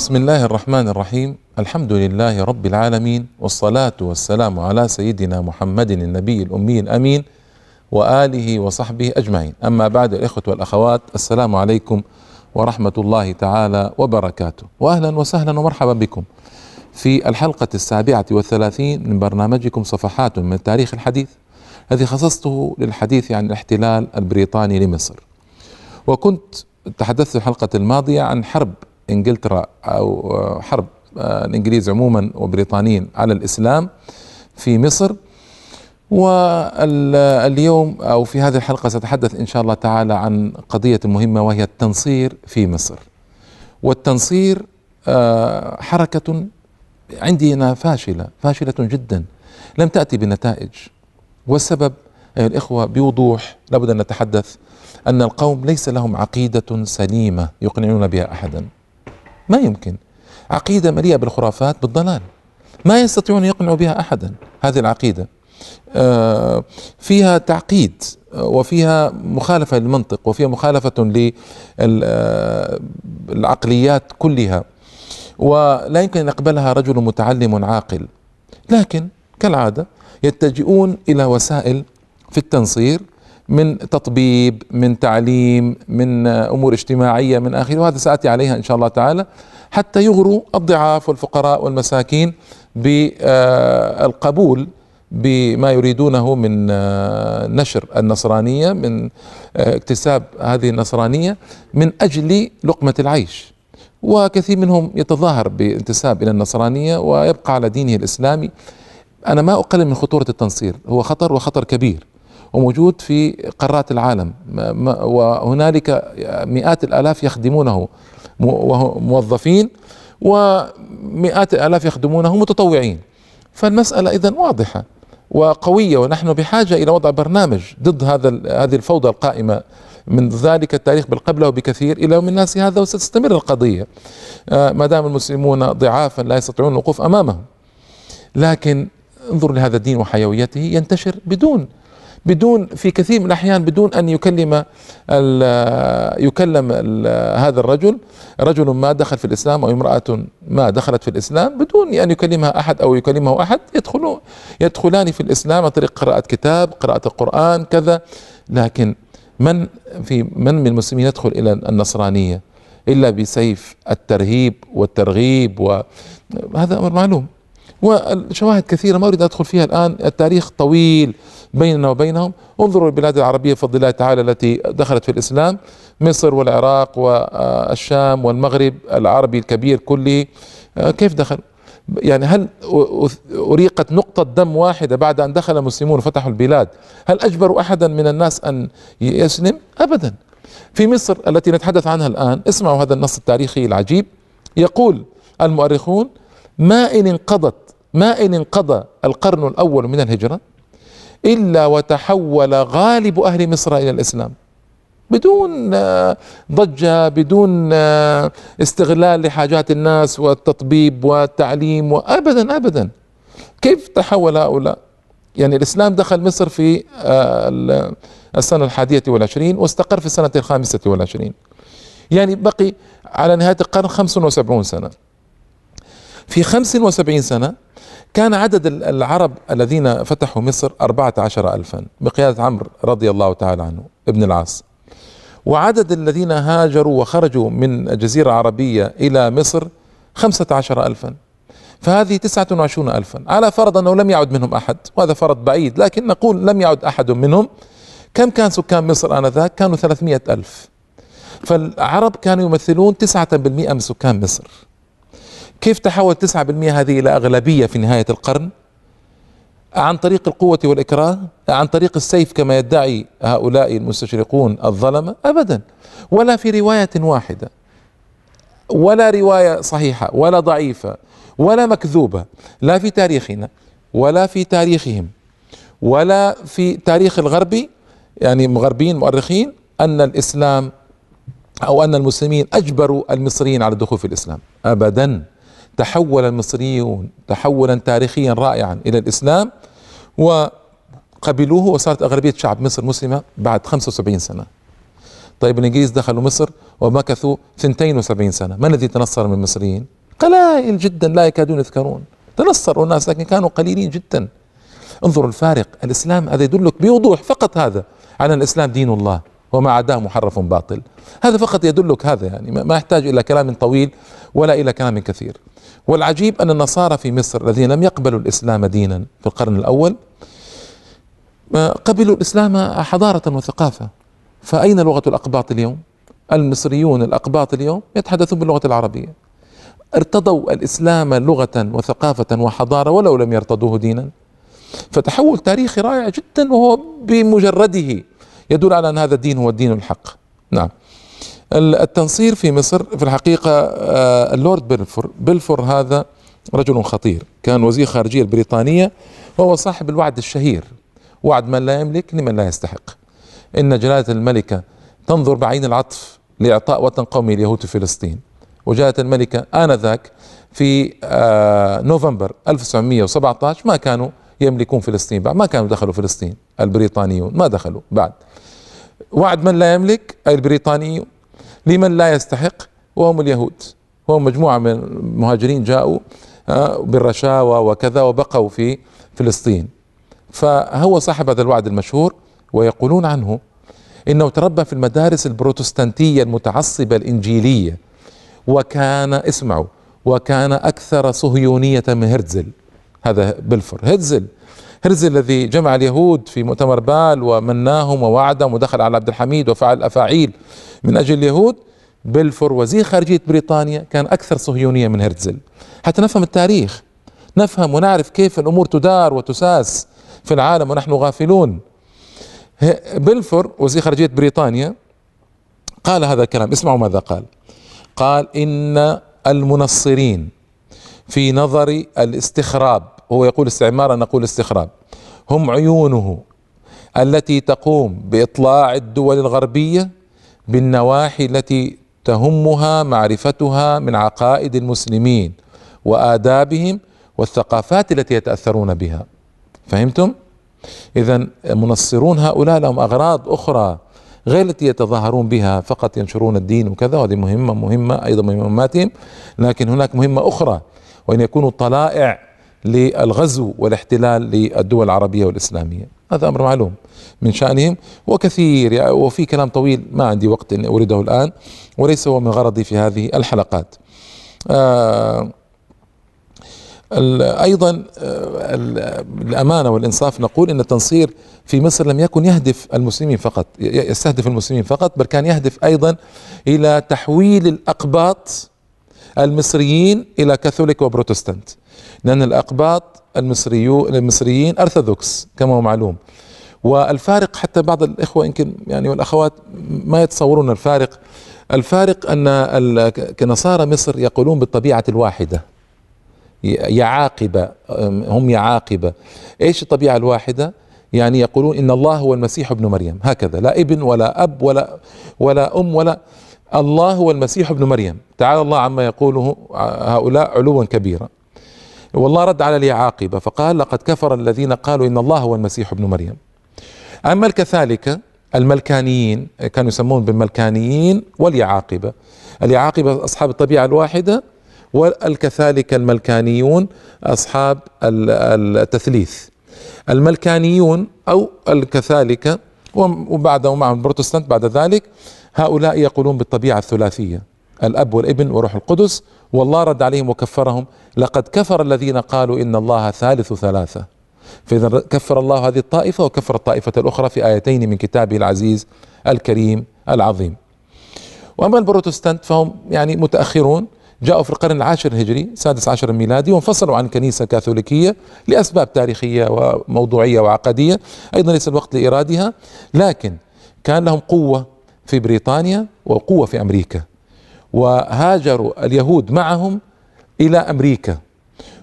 بسم الله الرحمن الرحيم الحمد لله رب العالمين والصلاة والسلام على سيدنا محمد النبي الأمي الأمين وآله وصحبه أجمعين أما بعد الإخوة والأخوات السلام عليكم ورحمة الله تعالى وبركاته وأهلا وسهلا ومرحبا بكم في الحلقة السابعة والثلاثين من برنامجكم صفحات من التاريخ الحديث الذي خصصته للحديث عن الاحتلال البريطاني لمصر. وكنت تحدثت الحلقة الماضية عن حرب إنجلترا أو حرب الإنجليز عموما وبريطانيين على الإسلام في مصر. واليوم أو في هذه الحلقة سأتحدث إن شاء الله تعالى عن قضية مهمة وهي التنصير في مصر. والتنصير حركة عندنا فاشلة فاشلة جدا. لم تأتي بنتائج. والسبب أيها الإخوة بوضوح لابد أن نتحدث أن القوم ليس لهم عقيدة سليمة يقنعون بها احدا. ما يمكن. عقيدة مليئة بالخرافات بالضلال. ما يستطيعون يقنعوا بها أحدا هذه العقيدة. فيها تعقيد وفيها مخالفة للمنطق وفيها مخالفة للعقليات كلها. ولا يمكن أن يقبلها رجل متعلم عاقل. لكن كالعادة يتجئون إلى وسائل في التنصير من تطبيب من تعليم من أمور اجتماعية من اخره وهذا سآتي عليها إن شاء الله تعالى حتى يغروا الضعاف والفقراء والمساكين بالقبول بما يريدونه من نشر النصرانية من اكتساب هذه النصرانية من أجل لقمة العيش. وكثير منهم يتظاهر بانتساب إلى النصرانية ويبقى على دينه الإسلامي. أنا ما أقلل من خطورة التنصير هو خطر وخطر كبير. وموجود في قارات العالم. وهنالك مئات الآلاف يخدمونه موظفين ومئات الآلاف يخدمونه متطوعين. فالمسألة اذا واضحة وقوية ونحن بحاجة إلى وضع برنامج ضد هذا هذه الفوضى القائمة من ذلك التاريخ بل قبله بكثير إلى يوم الناس هذا وستستمر القضية. ما دام المسلمون ضعافا لا يستطيعون الوقوف أمامهم. لكن انظر لهذا الدين وحيويته ينتشر بدون بدون في كثير من الأحيان بدون أن يكلم ال يكلم ال هذا الرجل رجل ما دخل في الإسلام أو امرأة ما دخلت في الإسلام بدون أن يكلمها أحد أو يكلمه أحد يدخلون يدخلان في الإسلام عن طريق قراءة كتاب قراءة القرآن كذا. لكن من في من من المسلمين يدخل إلى النصرانية إلا بسيف الترهيب والترغيب وهذا أمر معلوم. والشواهد كثيرة ما أريد أدخل فيها الآن. التاريخ طويل بيننا وبينهم. انظروا البلاد العربية بفضل الله تعالى التي دخلت في الإسلام. مصر والعراق والشام والمغرب العربي الكبير كله. كيف دخل يعني هل أريقت نقطة دم واحدة بعد أن دخل المسلمون وفتحوا البلاد؟ هل أجبروا أحدا من الناس أن يسلم؟ أبدا. في مصر التي نتحدث عنها الآن اسمعوا هذا النص التاريخي العجيب. يقول المؤرخون ما إن انقضت ما إن انقضى القرن الأول من الهجرة إلا وتحول غالب أهل مصر إلى الإسلام. بدون ضجة بدون استغلال لحاجات الناس والتطبيب والتعليم وأبدا أبدا. كيف تحول هؤلاء؟ يعني الإسلام دخل مصر في السنة الحادية والعشرين واستقر في السنة الخامسة والعشرين. يعني بقي على نهاية القرن 75 سنة. في 75 سنة كان عدد العرب الذين فتحوا مصر أربعة عشر ألفا بقيادة عمرو رضي الله تعالى عنه ابن العاص. وعدد الذين هاجروا وخرجوا من الجزيرة العربية إلى مصر خمسة عشر ألفا. فهذه تسعة وعشرون ألفا. على فرض أنه لم يعد منهم أحد وهذا فرض بعيد لكن نقول لم يعد أحد منهم. كم كان سكان مصر آنذاك؟ كانوا ثلاثمائة ألف. فالعرب كانوا يمثلون تسعة بالمئة من سكان مصر. كيف تحول 9% هذه إلى أغلبية في نهاية القرن؟ عن طريق القوة والإكراه عن طريق السيف كما يدعي هؤلاء المستشرقون الظلمة أبدا. ولا في رواية واحدة ولا رواية صحيحة ولا ضعيفة ولا مكذوبة لا في تاريخنا ولا في تاريخهم ولا في تاريخ الغربي يعني مغربيين مؤرخين أن الإسلام أو أن المسلمين أجبروا المصريين على الدخول في الإسلام. أبدا. تحول المصريون تحولا تاريخيا رائعا إلى الإسلام وقبلوه وصارت أغلبية شعب مصر مسلمة بعد 75 سنة. طيب الإنجليز دخلوا مصر ومكثوا 72 سنة. من الذي تنصر من المصريين؟ قلائل جدا لا يكادون يذكرون. تنصروا الناس لكن كانوا قليلين جدا. انظروا الفارق. الإسلام هذا يدلك بوضوح فقط هذا. على الإسلام دين الله وما عداه محرف باطل. هذا فقط يدلك هذا يعني. ما يحتاج إلى كلام طويل ولا إلى كلام كثير. والعجيب أن النصارى في مصر الذين لم يقبلوا الإسلام دينا في القرن الأول قبلوا الإسلام حضارة وثقافة. فأين لغة الأقباط اليوم؟ المصريون الأقباط اليوم يتحدثون باللغة العربية. ارتضوا الإسلام لغة وثقافة وحضارة ولو لم يرتضوه دينا. فتحول تاريخي رائع جدا وهو بمجرده يدل على أن هذا الدين هو الدين الحق. نعم. التنصير في مصر في الحقيقة آه، اللورد بلفور بلفور هذا رجل خطير. كان وزير خارجية البريطانية وهو صاحب الوعد الشهير وعد من لا يملك لمن لا يستحق. إن جلالة الملكة تنظر بعين العطف لإعطاء وطن قومي اليهود في فلسطين. وجاءت الملكة آنذاك في آه، نوفمبر 1917 ما كانوا يملكون فلسطين بعد. ما كانوا دخلوا فلسطين البريطانيون ما دخلوا بعد. وعد من لا يملك أي البريطانيون لمن لا يستحق وهم اليهود. وهم مجموعة من المهاجرين جاءوا آه، بالرشاوى وكذا وبقوا في فلسطين. فهو صاحب هذا الوعد المشهور ويقولون عنه إنه تربى في المدارس البروتستانتية المتعصبة الإنجيلية وكان اسمعوا وكان أكثر صهيونية من هرتزل. هذا بلفور هرتزل هرتزل الذي جمع اليهود في مؤتمر بال ومناهم ووعدهم ودخل على عبد الحميد وفعل أفاعيل من أجل اليهود بلفور وزير خارجية بريطانيا كان أكثر صهيونية من هرتزل حتى نفهم التاريخ نفهم ونعرف كيف الأمور تدار وتساس في العالم ونحن غافلون. بلفور وزير خارجية بريطانيا قال هذا الكلام اسمعوا ماذا قال. قال إن المنصرين في نظر الاستخراب هو يقول استعمار أنا أقول استخراب هم عيونه التي تقوم بإطلاع الدول الغربية بالنواحي التي تهمها معرفتها من عقائد المسلمين وآدابهم والثقافات التي يتأثرون بها فهمتم؟ إذا منصرون هؤلاء لهم أغراض أخرى غير التي يتظاهرون بها فقط ينشرون الدين وكذا وهذه مهمة مهمة أيضا من مهماتهم لكن هناك مهمة أخرى وأن يكونوا طلائع للغزو والاحتلال للدول العربية والإسلامية. هذا أمر معلوم من شأنهم. وكثير وفي كلام طويل ما عندي وقت أن أورده الآن وليس هو من غرضي في هذه الحلقات. آه أيضا آه، الأمانة والإنصاف نقول إن التنصير في مصر لم يكن يهدف المسلمين فقط يستهدف المسلمين فقط بل كان يهدف أيضا إلى تحويل الأقباط المصريين إلى كاثوليك وبروتستانت. لأن الأقباط المصريون المصريين أرثوذكس كما هو معلوم. والفارق حتى بعض الإخوة يمكن يعني والأخوات ما يتصورون الفارق. الفارق أن كنصارى مصر يقولون بالطبيعة الواحدة. يعاقبة هم يعاقبة إيش الطبيعة الواحدة؟ يعني يقولون إن الله هو المسيح ابن مريم. هكذا. لا ابن ولا أب ولا ولا أم ولا الله هو المسيح ابن مريم. تعالى الله عما يقوله هؤلاء علوا كبيرا والله رد على اليعاقبة فقال لقد كفر الذين قالوا إن الله هو المسيح ابن مريم. أما الكثالكة الملكانيين كانوا يسمون بالملكانيين واليعاقبة. اليعاقبة أصحاب الطبيعة الواحدة والكذلك الملكانيون أصحاب التثليث. الملكانيون أو الكثالكة وبعدهم معهم البروتستانت بعد ذلك هؤلاء يقولون بالطبيعة الثلاثية الأب والابن وروح القدس والله رد عليهم وكفرهم لقد كفر الذين قالوا إن الله ثالث ثلاثة. فإذا كفر الله هذه الطائفة وكفر الطائفة الأخرى في آيتين من كتابه العزيز الكريم العظيم. وأما البروتستانت فهم يعني متأخرون جاءوا في القرن العاشر الهجري السادس عشر الميلادي وانفصلوا عن الكنيسة الكاثوليكية لأسباب تاريخية وموضوعية وعقدية أيضا ليس الوقت لإرادها لكن كان لهم قوة في بريطانيا وقوة في أمريكا وهاجروا اليهود معهم إلى أمريكا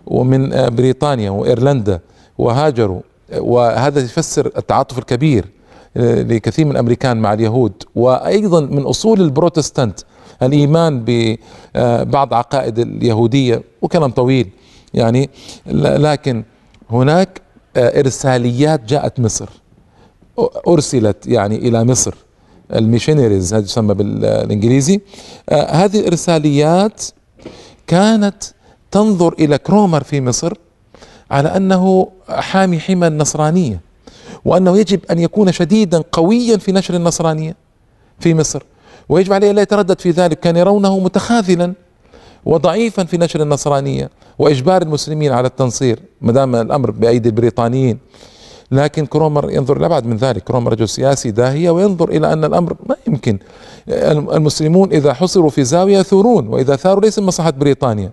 ومن بريطانيا وإيرلندا وهاجروا وهذا يفسر التعاطف الكبير لكثير من الأمريكان مع اليهود وأيضا من أصول البروتستانت الإيمان ببعض عقائد اليهودية وكلام طويل يعني. لكن هناك إرساليات جاءت مصر أرسلت يعني إلى مصر. ال missionaries هذه تسمى بالإنجليزي. آه، هذه الارساليات كانت تنظر إلى كرومر في مصر على أنه حامي حمى النصرانية وأنه يجب أن يكون شديدا قويا في نشر النصرانية في مصر. ويجب عليه لا يتردد في ذلك كان يرونه متخاذلا وضعيفا في نشر النصرانية وإجبار المسلمين على التنصير ما دام الأمر بأيدي البريطانيين. لكن كرومر ينظر لابعد من ذلك. كرومر رجل سياسي داهية وينظر إلى أن الأمر ما يمكن. المسلمون إذا حصروا في زاوية يثورون وإذا ثاروا ليس من مصلحة بريطانيا.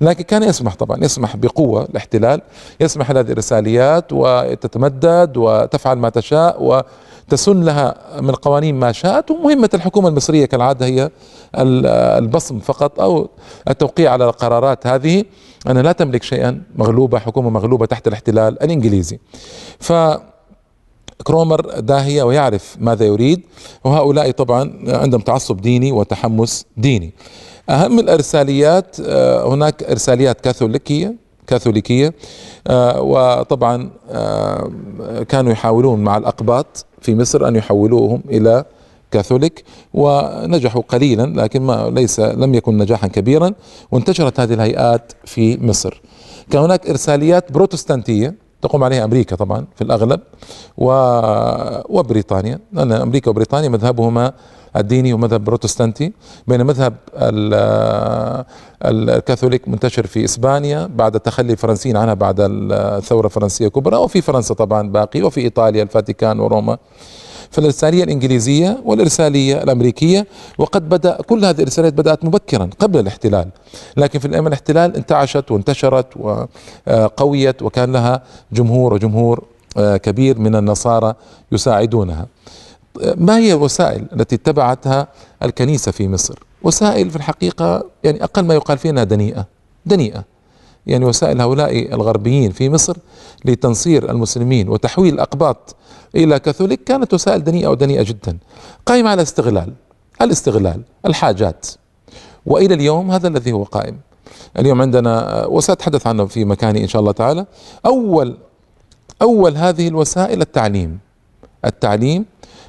لكن كان يسمح طبعا يسمح بقوة الاحتلال يسمح لهذه الرساليات وتتمدد وتفعل ما تشاء وتسن لها من القوانين ما شاءت. ومهمة الحكومة المصرية كالعادة هي البصم فقط أو التوقيع على القرارات هذه. أنا لا تملك شيئا مغلوبة حكومة مغلوبة تحت الاحتلال الإنجليزي. ف كرومر داهية ويعرف ماذا يريد وهؤلاء طبعا عندهم تعصب ديني وتحمس ديني. أهم الإرساليات آه، هناك إرساليات كاثوليكية كاثوليكية آه، وطبعا آه، كانوا يحاولون مع الأقباط في مصر أن يحولوهم إلى كاثوليك ونجحوا قليلا لكن ما ليس لم يكن نجاحا كبيرا وانتشرت هذه الهيئات في مصر. كان هناك إرساليات بروتستانتية تقوم عليها أمريكا طبعا في الأغلب و... وبريطانيا. لأن أمريكا وبريطانيا مذهبهما الديني ومذهب بروتستانتي بين مذهب الكاثوليك منتشر في إسبانيا بعد تخلي الفرنسيين عنها بعد الثورة الفرنسية الكبرى وفي فرنسا طبعا باقي وفي إيطاليا الفاتيكان وروما. فالإرسالية الإنجليزية والإرسالية الأمريكية وقد بدأ كل هذه الإرساليات بدأت مبكرا قبل الاحتلال. لكن في الأيام الاحتلال انتعشت وانتشرت وقويت وكان لها جمهور وجمهور كبير من النصارى يساعدونها. ما هي الوسائل التي اتبعتها الكنيسة في مصر؟ وسائل في الحقيقة يعني أقل ما يقال فيها دنيئة. دنيئة. يعني وسائل هؤلاء الغربيين في مصر لتنصير المسلمين وتحويل الأقباط إلى كاثوليك كانت وسائل دنيئة ودنيئة جدا. قائمة على استغلال الاستغلال الحاجات. وإلى اليوم هذا الذي هو قائم. اليوم عندنا وسأتحدث عنه في مكاني إن شاء الله تعالى. أول أول هذه الوسائل التعليم. التعليم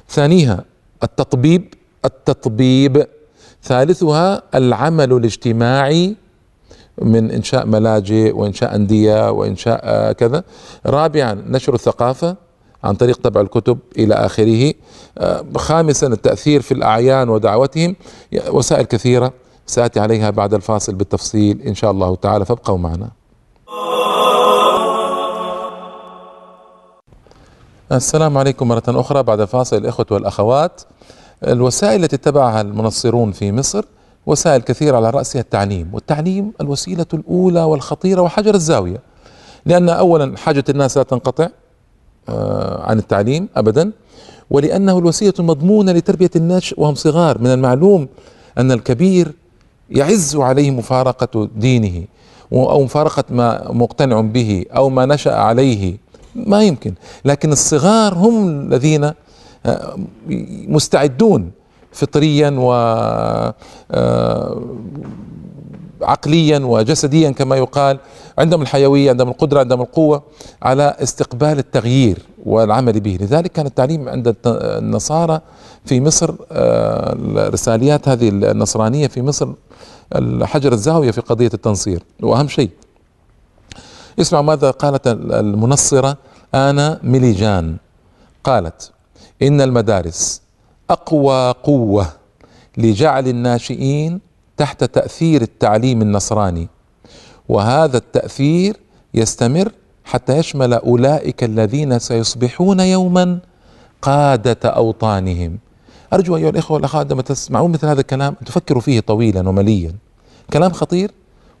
ثانيها التطبيب التطبيب ثالثها العمل الاجتماعي من إنشاء ملاجئ وإنشاء أندية وإنشاء كذا. رابعا نشر الثقافة عن طريق طبع الكتب إلى آخره. آه، خامسا التأثير في الأعيان ودعوتهم. وسائل كثيرة سآتي عليها بعد الفاصل بالتفصيل إن شاء الله تعالى فابقوا معنا. السلام عليكم مرة أخرى. بعد الفاصل الإخوة والأخوات الوسائل التي اتبعها المنصرون في مصر وسائل كثيرة على رأسها التعليم والتعليم الوسيلة الأولى والخطيرة وحجر الزاوية. لأن أولا حاجة الناس لا تنقطع آه، عن التعليم ابدا ولأنه الوسيلة المضمونة لتربية الناشئ وهم صغار من المعلوم أن الكبير يعز عليه مفارقة دينه أو مفارقة ما مقتنع به أو ما نشأ عليه. ما يمكن. لكن الصغار هم الذين آه، مستعدون فطريا و آه، عقليا وجسديا كما يقال عندهم الحيوية عندهم القدرة عندهم القوة على استقبال التغيير والعمل به. لذلك كان التعليم عند النصارى في مصر آه، الرساليات هذه النصرانية في مصر حجر الزاوية في قضية التنصير وأهم شيء. اسمع ماذا قالت المنصرة آنا ميليجان. قالت إن المدارس أقوى قوة لجعل الناشئين تحت تأثير التعليم النصراني. وهذا التأثير يستمر حتى يشمل أولئك الذين سيصبحون يوما قادة أوطانهم. أرجو أيها الإخوة والأخوات عندما تسمعون مثل هذا الكلام تفكروا فيه طويلا ومليا. كلام خطير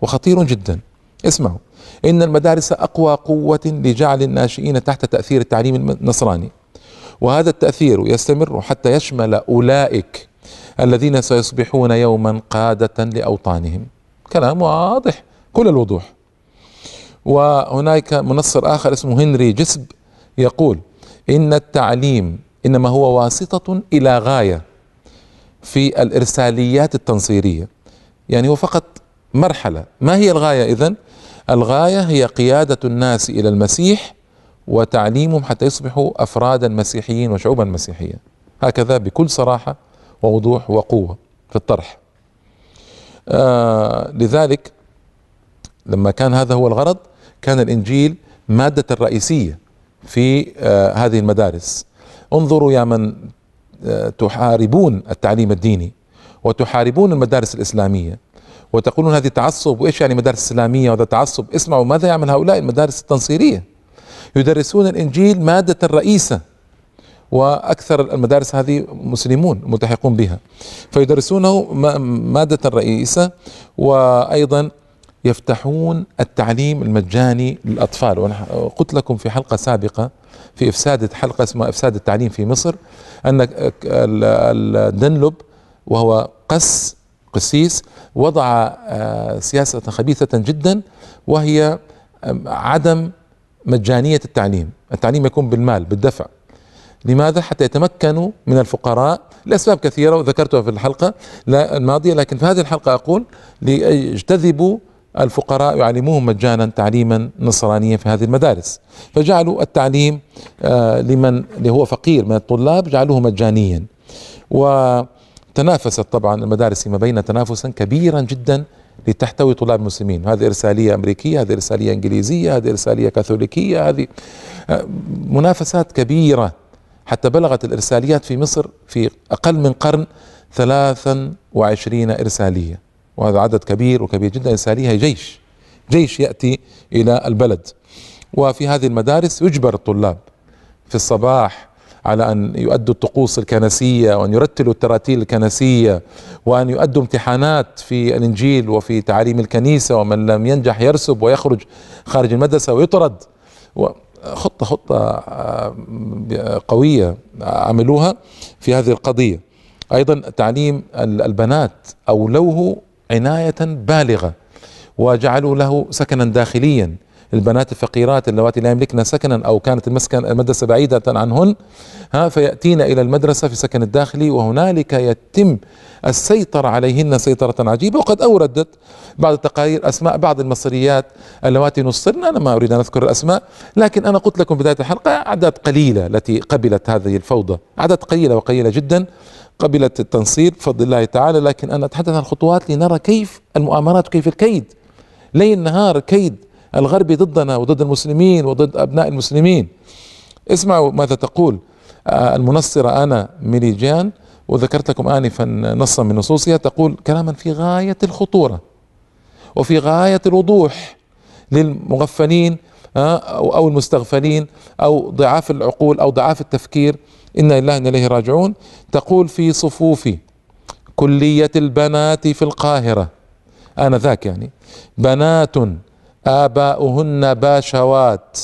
وخطير جدا. اسمعوا. إن المدارس أقوى قوة لجعل الناشئين تحت تأثير التعليم النصراني. وهذا التأثير يستمر حتى يشمل أولئك الذين سيصبحون يوما قادة لأوطانهم. كلام واضح كل الوضوح. وهناك منصر آخر اسمه هنري جسب يقول إن التعليم إنما هو واسطة إلى غاية في الإرساليات التنصيرية. يعني هو فقط مرحلة. ما هي الغاية إذن؟ الغاية هي قيادة الناس إلى المسيح وتعليمهم حتى يصبحوا أفرادا مسيحيين وشعوبا مسيحية. هكذا بكل صراحة ووضوح وقوة في الطرح. آه لذلك لما كان هذا هو الغرض كان الإنجيل مادة رئيسية في آه هذه المدارس. انظروا يا من آه تحاربون التعليم الديني وتحاربون المدارس الإسلامية وتقولون هذه تعصب. وإيش يعني مدارس إسلامية؟ وهذا تعصب. اسمعوا ماذا يعمل هؤلاء المدارس التنصيرية. يدرسون الإنجيل مادة رئيسه وأكثر المدارس هذه مسلمون ملتحقون بها. فيدرسونه مادة رئيسه وأيضا يفتحون التعليم المجاني للأطفال. وأنا قلت لكم في حلقة سابقة في إفساد حلقة اسمها إفساد التعليم في مصر أن الدنلب وهو قس قسيس وضع آه، سياسة خبيثة جدا وهي عدم مجانية التعليم. التعليم يكون بالمال بالدفع. لماذا؟ حتى يتمكنوا من الفقراء لأسباب كثيرة وذكرتها في الحلقة الماضية لكن في هذه الحلقة أقول ليجتذبوا الفقراء يعلموهم مجانا تعليما نصرانيا في هذه المدارس. فجعلوا التعليم آه، لمن اللي هو فقير من الطلاب جعلوه مجانيا. و تنافست طبعا المدارس فيما بين تنافسا كبيرا جدا لتحتوي طلاب المسلمين. هذه إرسالية أمريكية هذه إرسالية إنجليزية هذه إرسالية كاثوليكية هذه آه، منافسات كبيرة. حتى بلغت الإرساليات في مصر في أقل من قرن ثلاثا وعشرين إرسالية. وهذا عدد كبير وكبير جدا. إرسالية هي جيش. جيش يأتي إلى البلد. وفي هذه المدارس يجبر الطلاب في الصباح على أن يؤدوا الطقوس الكنسية وأن يرتلوا التراتيل الكنسية وأن يؤدوا امتحانات في الإنجيل وفي تعاليم الكنيسة ومن لم ينجح يرسب ويخرج خارج المدرسة ويطرد. خطه خطة آه، قوية عملوها في هذه القضية. أيضا تعليم البنات أولوه عناية بالغة وجعلوا له سكنا داخليا. البنات الفقيرات اللواتي لا يملكن سكنا أو كانت المسكن المدرسة بعيدة عنهن ها فيأتين إلى المدرسة في سكن الداخلي وهنالك يتم السيطرة عليهن سيطرة عجيبة وقد أوردت بعض التقارير أسماء بعض المصريات اللواتي نصرن. أنا ما أريد أن أذكر الأسماء لكن أنا قلت لكم بداية الحلقة أعداد قليلة التي قبلت هذه الفوضى. أعداد قليلة وقليلة جدا قبلت التنصير بفضل الله تعالى لكن أنا أتحدث عن الخطوات لنرى كيف المؤامرات وكيف الكيد. ليل نهار كيد الغربي ضدنا وضد المسلمين وضد أبناء المسلمين. اسمعوا ماذا تقول آه، المنصرة أنا ميلي جان وذكرت لكم آنفا نصا من نصوصها تقول كلاما في غاية الخطورة وفي غاية الوضوح للمغفلين آه، أو المستغفلين أو ضعاف العقول أو ضعاف التفكير. إنا لله إنا إليه راجعون. تقول في صفوف كلية البنات في القاهرة آنذاك يعني بنات آباؤهن باشوات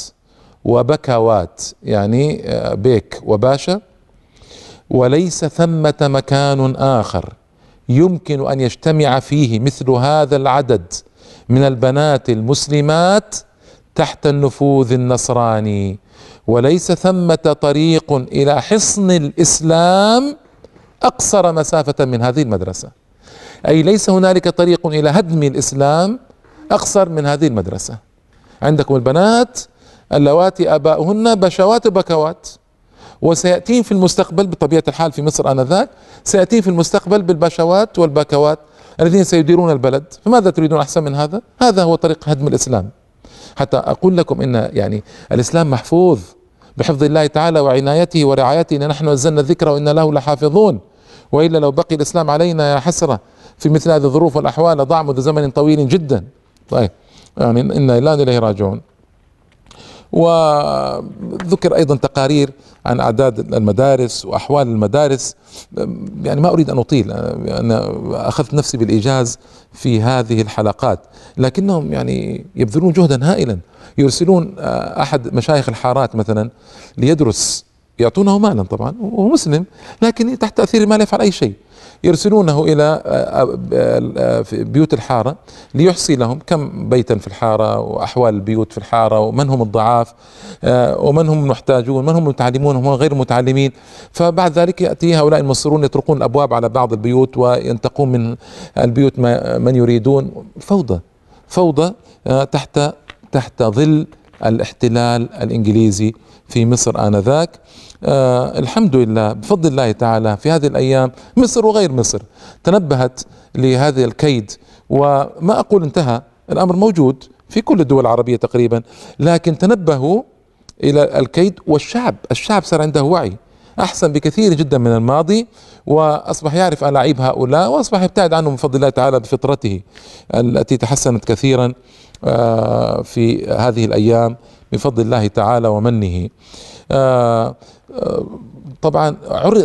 وبكوات يعني آه، بيك وباشا. وليس ثمة مكان آخر يمكن أن يجتمع فيه مثل هذا العدد من البنات المسلمات تحت النفوذ النصراني. وليس ثمة طريق إلى حصن الإسلام أقصر مسافة من هذه المدرسة. أي ليس هنالك طريق إلى هدم الإسلام أقصر من هذه المدرسة. عندكم البنات اللواتي آباؤهن بشوات بكوات وسيأتين في المستقبل بطبيعة الحال في مصر آنذاك سيأتين في المستقبل بالبشوات والبكوات الذين سيديرون البلد. فماذا تريدون أحسن من هذا؟ هذا هو طريق هدم الإسلام. حتى أقول لكم إن يعني الإسلام محفوظ بحفظ الله تعالى وعنايته ورعايته إن نحن نزلنا الذكر وإنا له لحافظون. وإلا لو بقي الإسلام علينا يا حسرة في مثل هذه الظروف والأحوال ضاع منذ زمن طويل جدا. طيب. يعني إنا لا إليه راجعون. وذكر أيضا تقارير عن أعداد المدارس وأحوال المدارس. يعني ما أريد أن أطيل أنا أخذت نفسي بالإيجاز في هذه الحلقات. لكنهم يعني يبذلون جهدا هائلا. يرسلون أحد مشايخ الحارات مثلا ليدرس يعطونه مالا طبعا وهو مسلم لكن تحت تأثير المال يفعل أي شيء. يرسلونه إلى آه، آه، آه، بيوت الحارة ليحصي لهم كم بيتا في الحارة وأحوال البيوت في الحارة ومن هم الضعاف ومن هم المحتاجون من هم المتعلمون ومن غير المتعلمين. فبعد ذلك يأتي هؤلاء المصرون يطرقون الأبواب على بعض البيوت وينتقون من البيوت من يريدون. فوضى فوضى تحت تحت ظل الاحتلال الإنجليزي في مصر آنذاك. آه الحمد لله بفضل الله تعالى في هذه الأيام مصر وغير مصر تنبهت لهذا الكيد وما أقول انتهى الأمر موجود في كل الدول العربية تقريبا لكن تنبهوا إلى الكيد والشعب. الشعب صار عنده وعي. أحسن بكثير جدا من الماضي وأصبح يعرف الاعيب هؤلاء وأصبح يبتعد عنهم بفضل الله تعالى بفطرته التي تحسنت كثيرا آه، في هذه الأيام بفضل الله تعالى ومنه. آه، آه، طبعا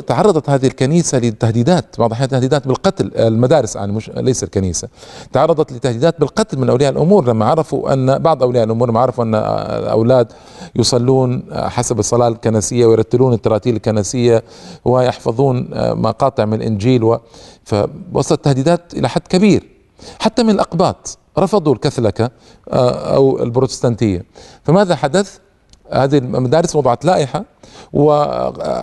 تعرضت هذه الكنيسة لتهديدات بعض الأحيان تهديدات بالقتل المدارس يعني مش ليس الكنيسة. تعرضت لتهديدات بالقتل من أولياء الأمور لما عرفوا أن بعض أولياء الأمور لما عرفوا أن الأولاد يصلون حسب الصلاة الكنسية ويرتلون التراتيل الكنسية ويحفظون مقاطع من الإنجيل فوصلت تهديدات إلى حد كبير. حتى من الأقباط رفضوا الكاثوليكا آه، أو البروتستانتية. فماذا حدث؟ هذه المدارس وضعت لائحة وطلبت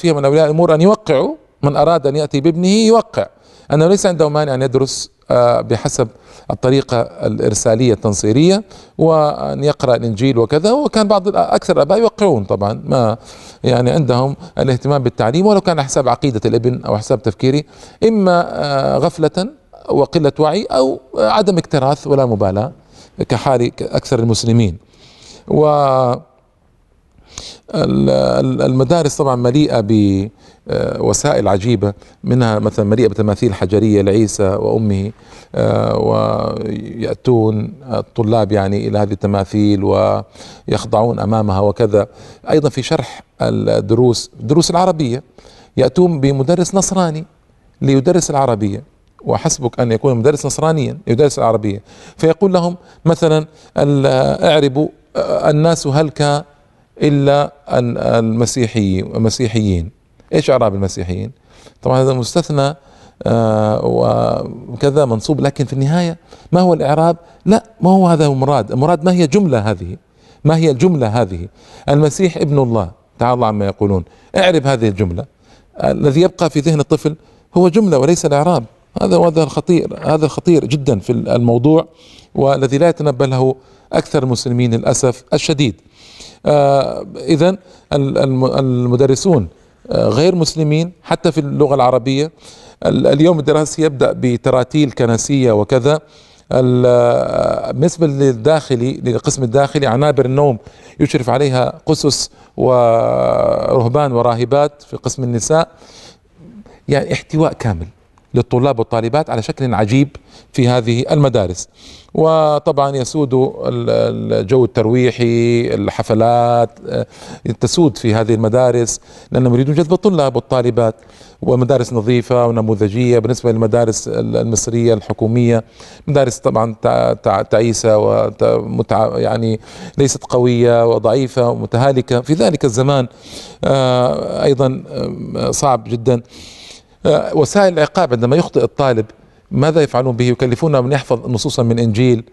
فيها من أولياء الأمور أن يوقعوا من أراد أن يأتي بابنه يوقع. أنه ليس عنده مانع أن يدرس آه، بحسب الطريقة الإرسالية التنصيرية وأن يقرأ الإنجيل وكذا. وكان بعض أكثر الآباء يوقعون طبعا ما يعني عندهم الاهتمام بالتعليم ولو كان حساب عقيدة الابن أو حساب تفكيري. إما آه، غفلة وقلة وعي أو عدم اكتراث ولا مبالاة كحال أكثر المسلمين. و المدارس طبعا مليئة بوسائل عجيبة منها مثلا مليئة بتماثيل حجرية لعيسى وأمه آه، ويأتون الطلاب يعني إلى هذه التماثيل ويخضعون أمامها وكذا. أيضا في شرح الدروس الدروس العربية يأتون بمدرس نصراني ليدرس العربية وحسبك أن يكون مدرس نصرانيا يدرس العربية. فيقول لهم مثلا اعربوا الناس هلك إلا المسيحي المسيحيين. إيش إعراب المسيحيين؟ طبعا هذا مستثنى آه وكذا منصوب لكن في النهاية ما هو الإعراب؟ لا ما هو هذا المراد المراد ما هي جملة هذه؟ ما هي الجملة هذه؟ المسيح ابن الله. تعالى الله عما يقولون. اعرب هذه الجملة. الذي يبقى في ذهن الطفل هو جملة وليس الإعراب. هذا هذا الخطير هذا خطير جدا في الموضوع والذي لا يتنبه له أكثر المسلمين للأسف الشديد. آه اذا المدرسون آه غير مسلمين حتى في اللغة العربية. اليوم الدراسي يبدأ بتراتيل كنسية وكذا. آه، بالنسبة للداخلي للقسم الداخلي عنابر النوم يشرف عليها قسس ورهبان وراهبات في قسم النساء. يعني احتواء كامل. للطلاب والطالبات على شكل عجيب في هذه المدارس. وطبعا يسود الجو الترويحي الحفلات آه، تسود في هذه المدارس لأنهم يريدون جذب الطلاب والطالبات. ومدارس نظيفة ونموذجية بالنسبة للمدارس المصرية الحكومية. مدارس طبعا تعيسة ومتع يعني ليست قوية وضعيفة ومتهالكة. في ذلك الزمان آه، أيضا آه، صعب جدا. وسائل العقاب عندما يخطئ الطالب ماذا يفعلون به؟ يكلفونه من يحفظ نصوصا من إنجيل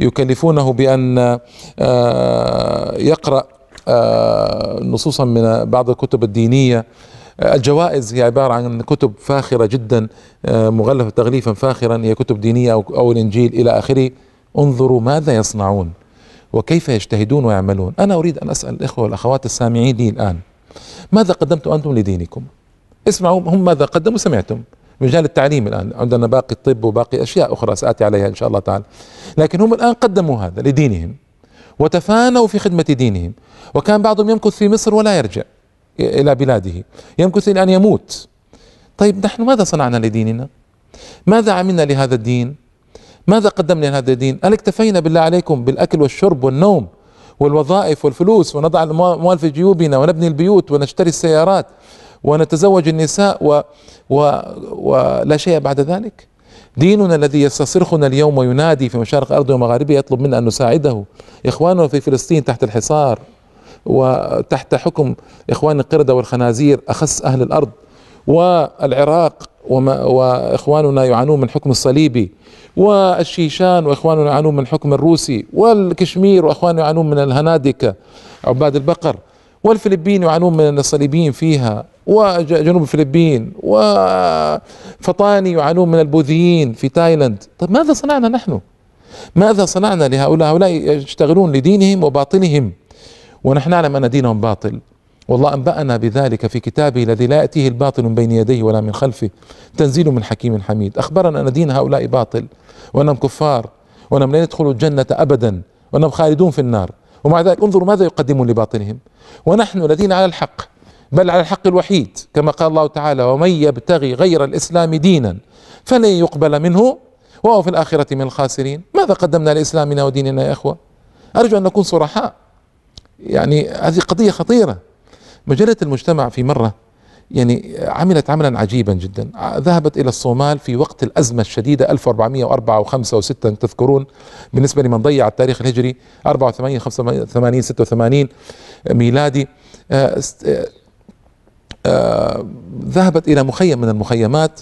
يكلفونه بأن آه، يقرأ آه، نصوصا من بعض الكتب الدينية. الجوائز هي عبارة عن كتب فاخرة جدا مغلفة تغليفا فاخرا هي كتب دينية أو الإنجيل إلى آخره. انظروا ماذا يصنعون وكيف يجتهدون ويعملون. أنا أريد أن أسأل الإخوة والأخوات السامعين لي الآن ماذا قدمتم أنتم لدينكم؟ اسمعوا هم ماذا قدموا سمعتم مجال التعليم الآن. عندنا باقي الطب وباقي أشياء أخرى سآتي عليها إن شاء الله تعالى. لكن هم الآن قدموا هذا لدينهم وتفانوا في خدمة دينهم. وكان بعضهم يمكث في مصر ولا يرجع إلى بلاده. يمكث إلى أن يموت. طيب نحن ماذا صنعنا لديننا؟ ماذا عملنا لهذا الدين؟ ماذا قدمنا لهذا الدين؟ هل اكتفينا بالله عليكم بالأكل والشرب والنوم والوظائف والفلوس ونضع الأموال في جيوبنا ونبني البيوت ونشتري السيارات ونتزوج النساء و و ولا شيء بعد ذلك. ديننا الذي يستصرخنا اليوم وينادي في مشارق الأرض ومغاربها يطلب منا أن نساعده. إخواننا في فلسطين تحت الحصار وتحت حكم إخوان القردة والخنازير اخس أهل الأرض. والعراق وما وإخواننا يعانون من حكم الصليبي. والشيشان وإخواننا يعانون من حكم الروسي. والكشمير وإخواننا يعانون من الهنادكة عباد البقر. والفلبين يعانون من الصليبيين فيها. وجنوب الفلبين وفطاني يعانون من البوذيين في تايلاند. طيب ماذا صنعنا نحن؟ ماذا صنعنا لهؤلاء؟ هؤلاء يشتغلون لدينهم وباطلهم. ونحن نعلم أن دينهم باطل. والله أنبأنا بذلك في كتابه الذي لا يأتيه الباطل من بين يديه ولا من خلفه تنزيل من حكيم حميد. أخبرنا أن دين هؤلاء باطل وأنهم كفار وأنهم لن يدخلوا الجنة أبدا وأنهم خالدون في النار. ومع ذلك انظروا ماذا يقدمون لباطلهم. ونحن الذين على الحق بل على الحق الوحيد كما قال الله تعالى ومن يبتغي غير الإسلام دينا فلن يقبل منه وهو في الآخرة من الخاسرين. ماذا قدمنا لإسلامنا وديننا يا إخوة؟ أرجو أن نكون صرحاء. يعني هذه قضية خطيرة. مجلة المجتمع في مرة يعني عملت عملا عجيبا جدا. ذهبت إلى الصومال في وقت الأزمة الشديدة 1404 و5 و6 تذكرون بالنسبة لمن ضيع التاريخ الهجري 84 85 86 ميلادي. آه، ذهبت إلى مخيم من المخيمات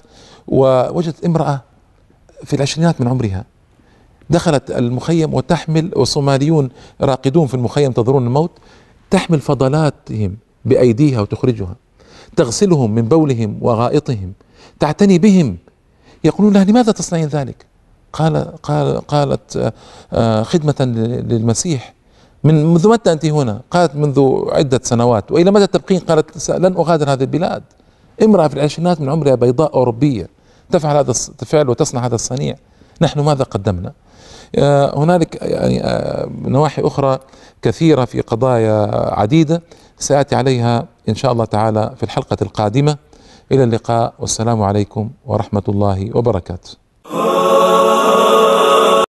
ووجدت امرأة في العشرينات من عمرها. دخلت المخيم وتحمل والصوماليون راقدون في المخيم ينتظرون الموت تحمل فضلاتهم بأيديها وتخرجها تغسلهم من بولهم وغائطهم تعتني بهم. يقولون لها لماذا تصنعين ذلك؟ قال قال قالت آه، خدمة للمسيح. من منذ متى أنت هنا؟ قالت منذ عدة سنوات وإلى متى تبقين قالت لن أغادر هذه البلاد. امرأة في العشرينات من عمرها بيضاء أوروبية. تفعل هذا الفعل وتصنع هذا الصنيع. نحن ماذا قدمنا؟ آه، هنالك يعني آه، نواحي أخرى كثيرة في قضايا عديدة. سآتي عليها إن شاء الله تعالى في الحلقة القادمة. إلى اللقاء والسلام عليكم ورحمة الله وبركاته.